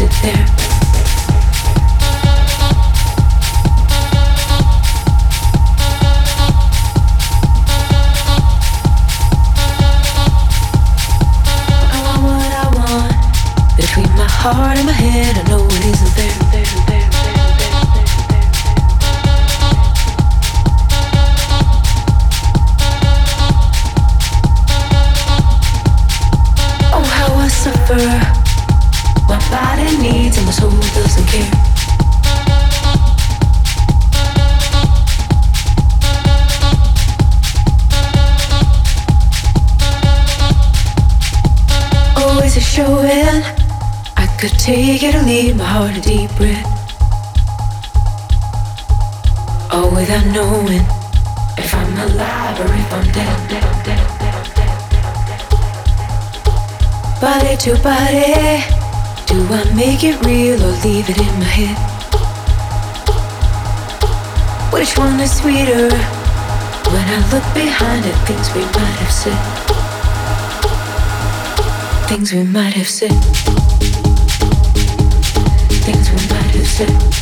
to body. Do I make it real or leave it in my head? Which one is sweeter? When I look behind at things we might have said. Things we might have said. Things we might have said.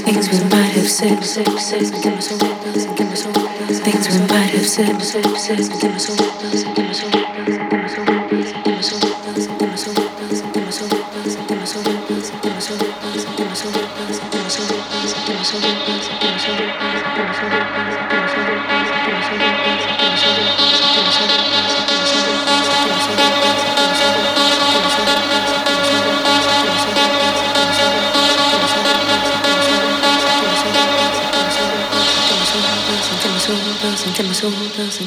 Things we might have said. mudança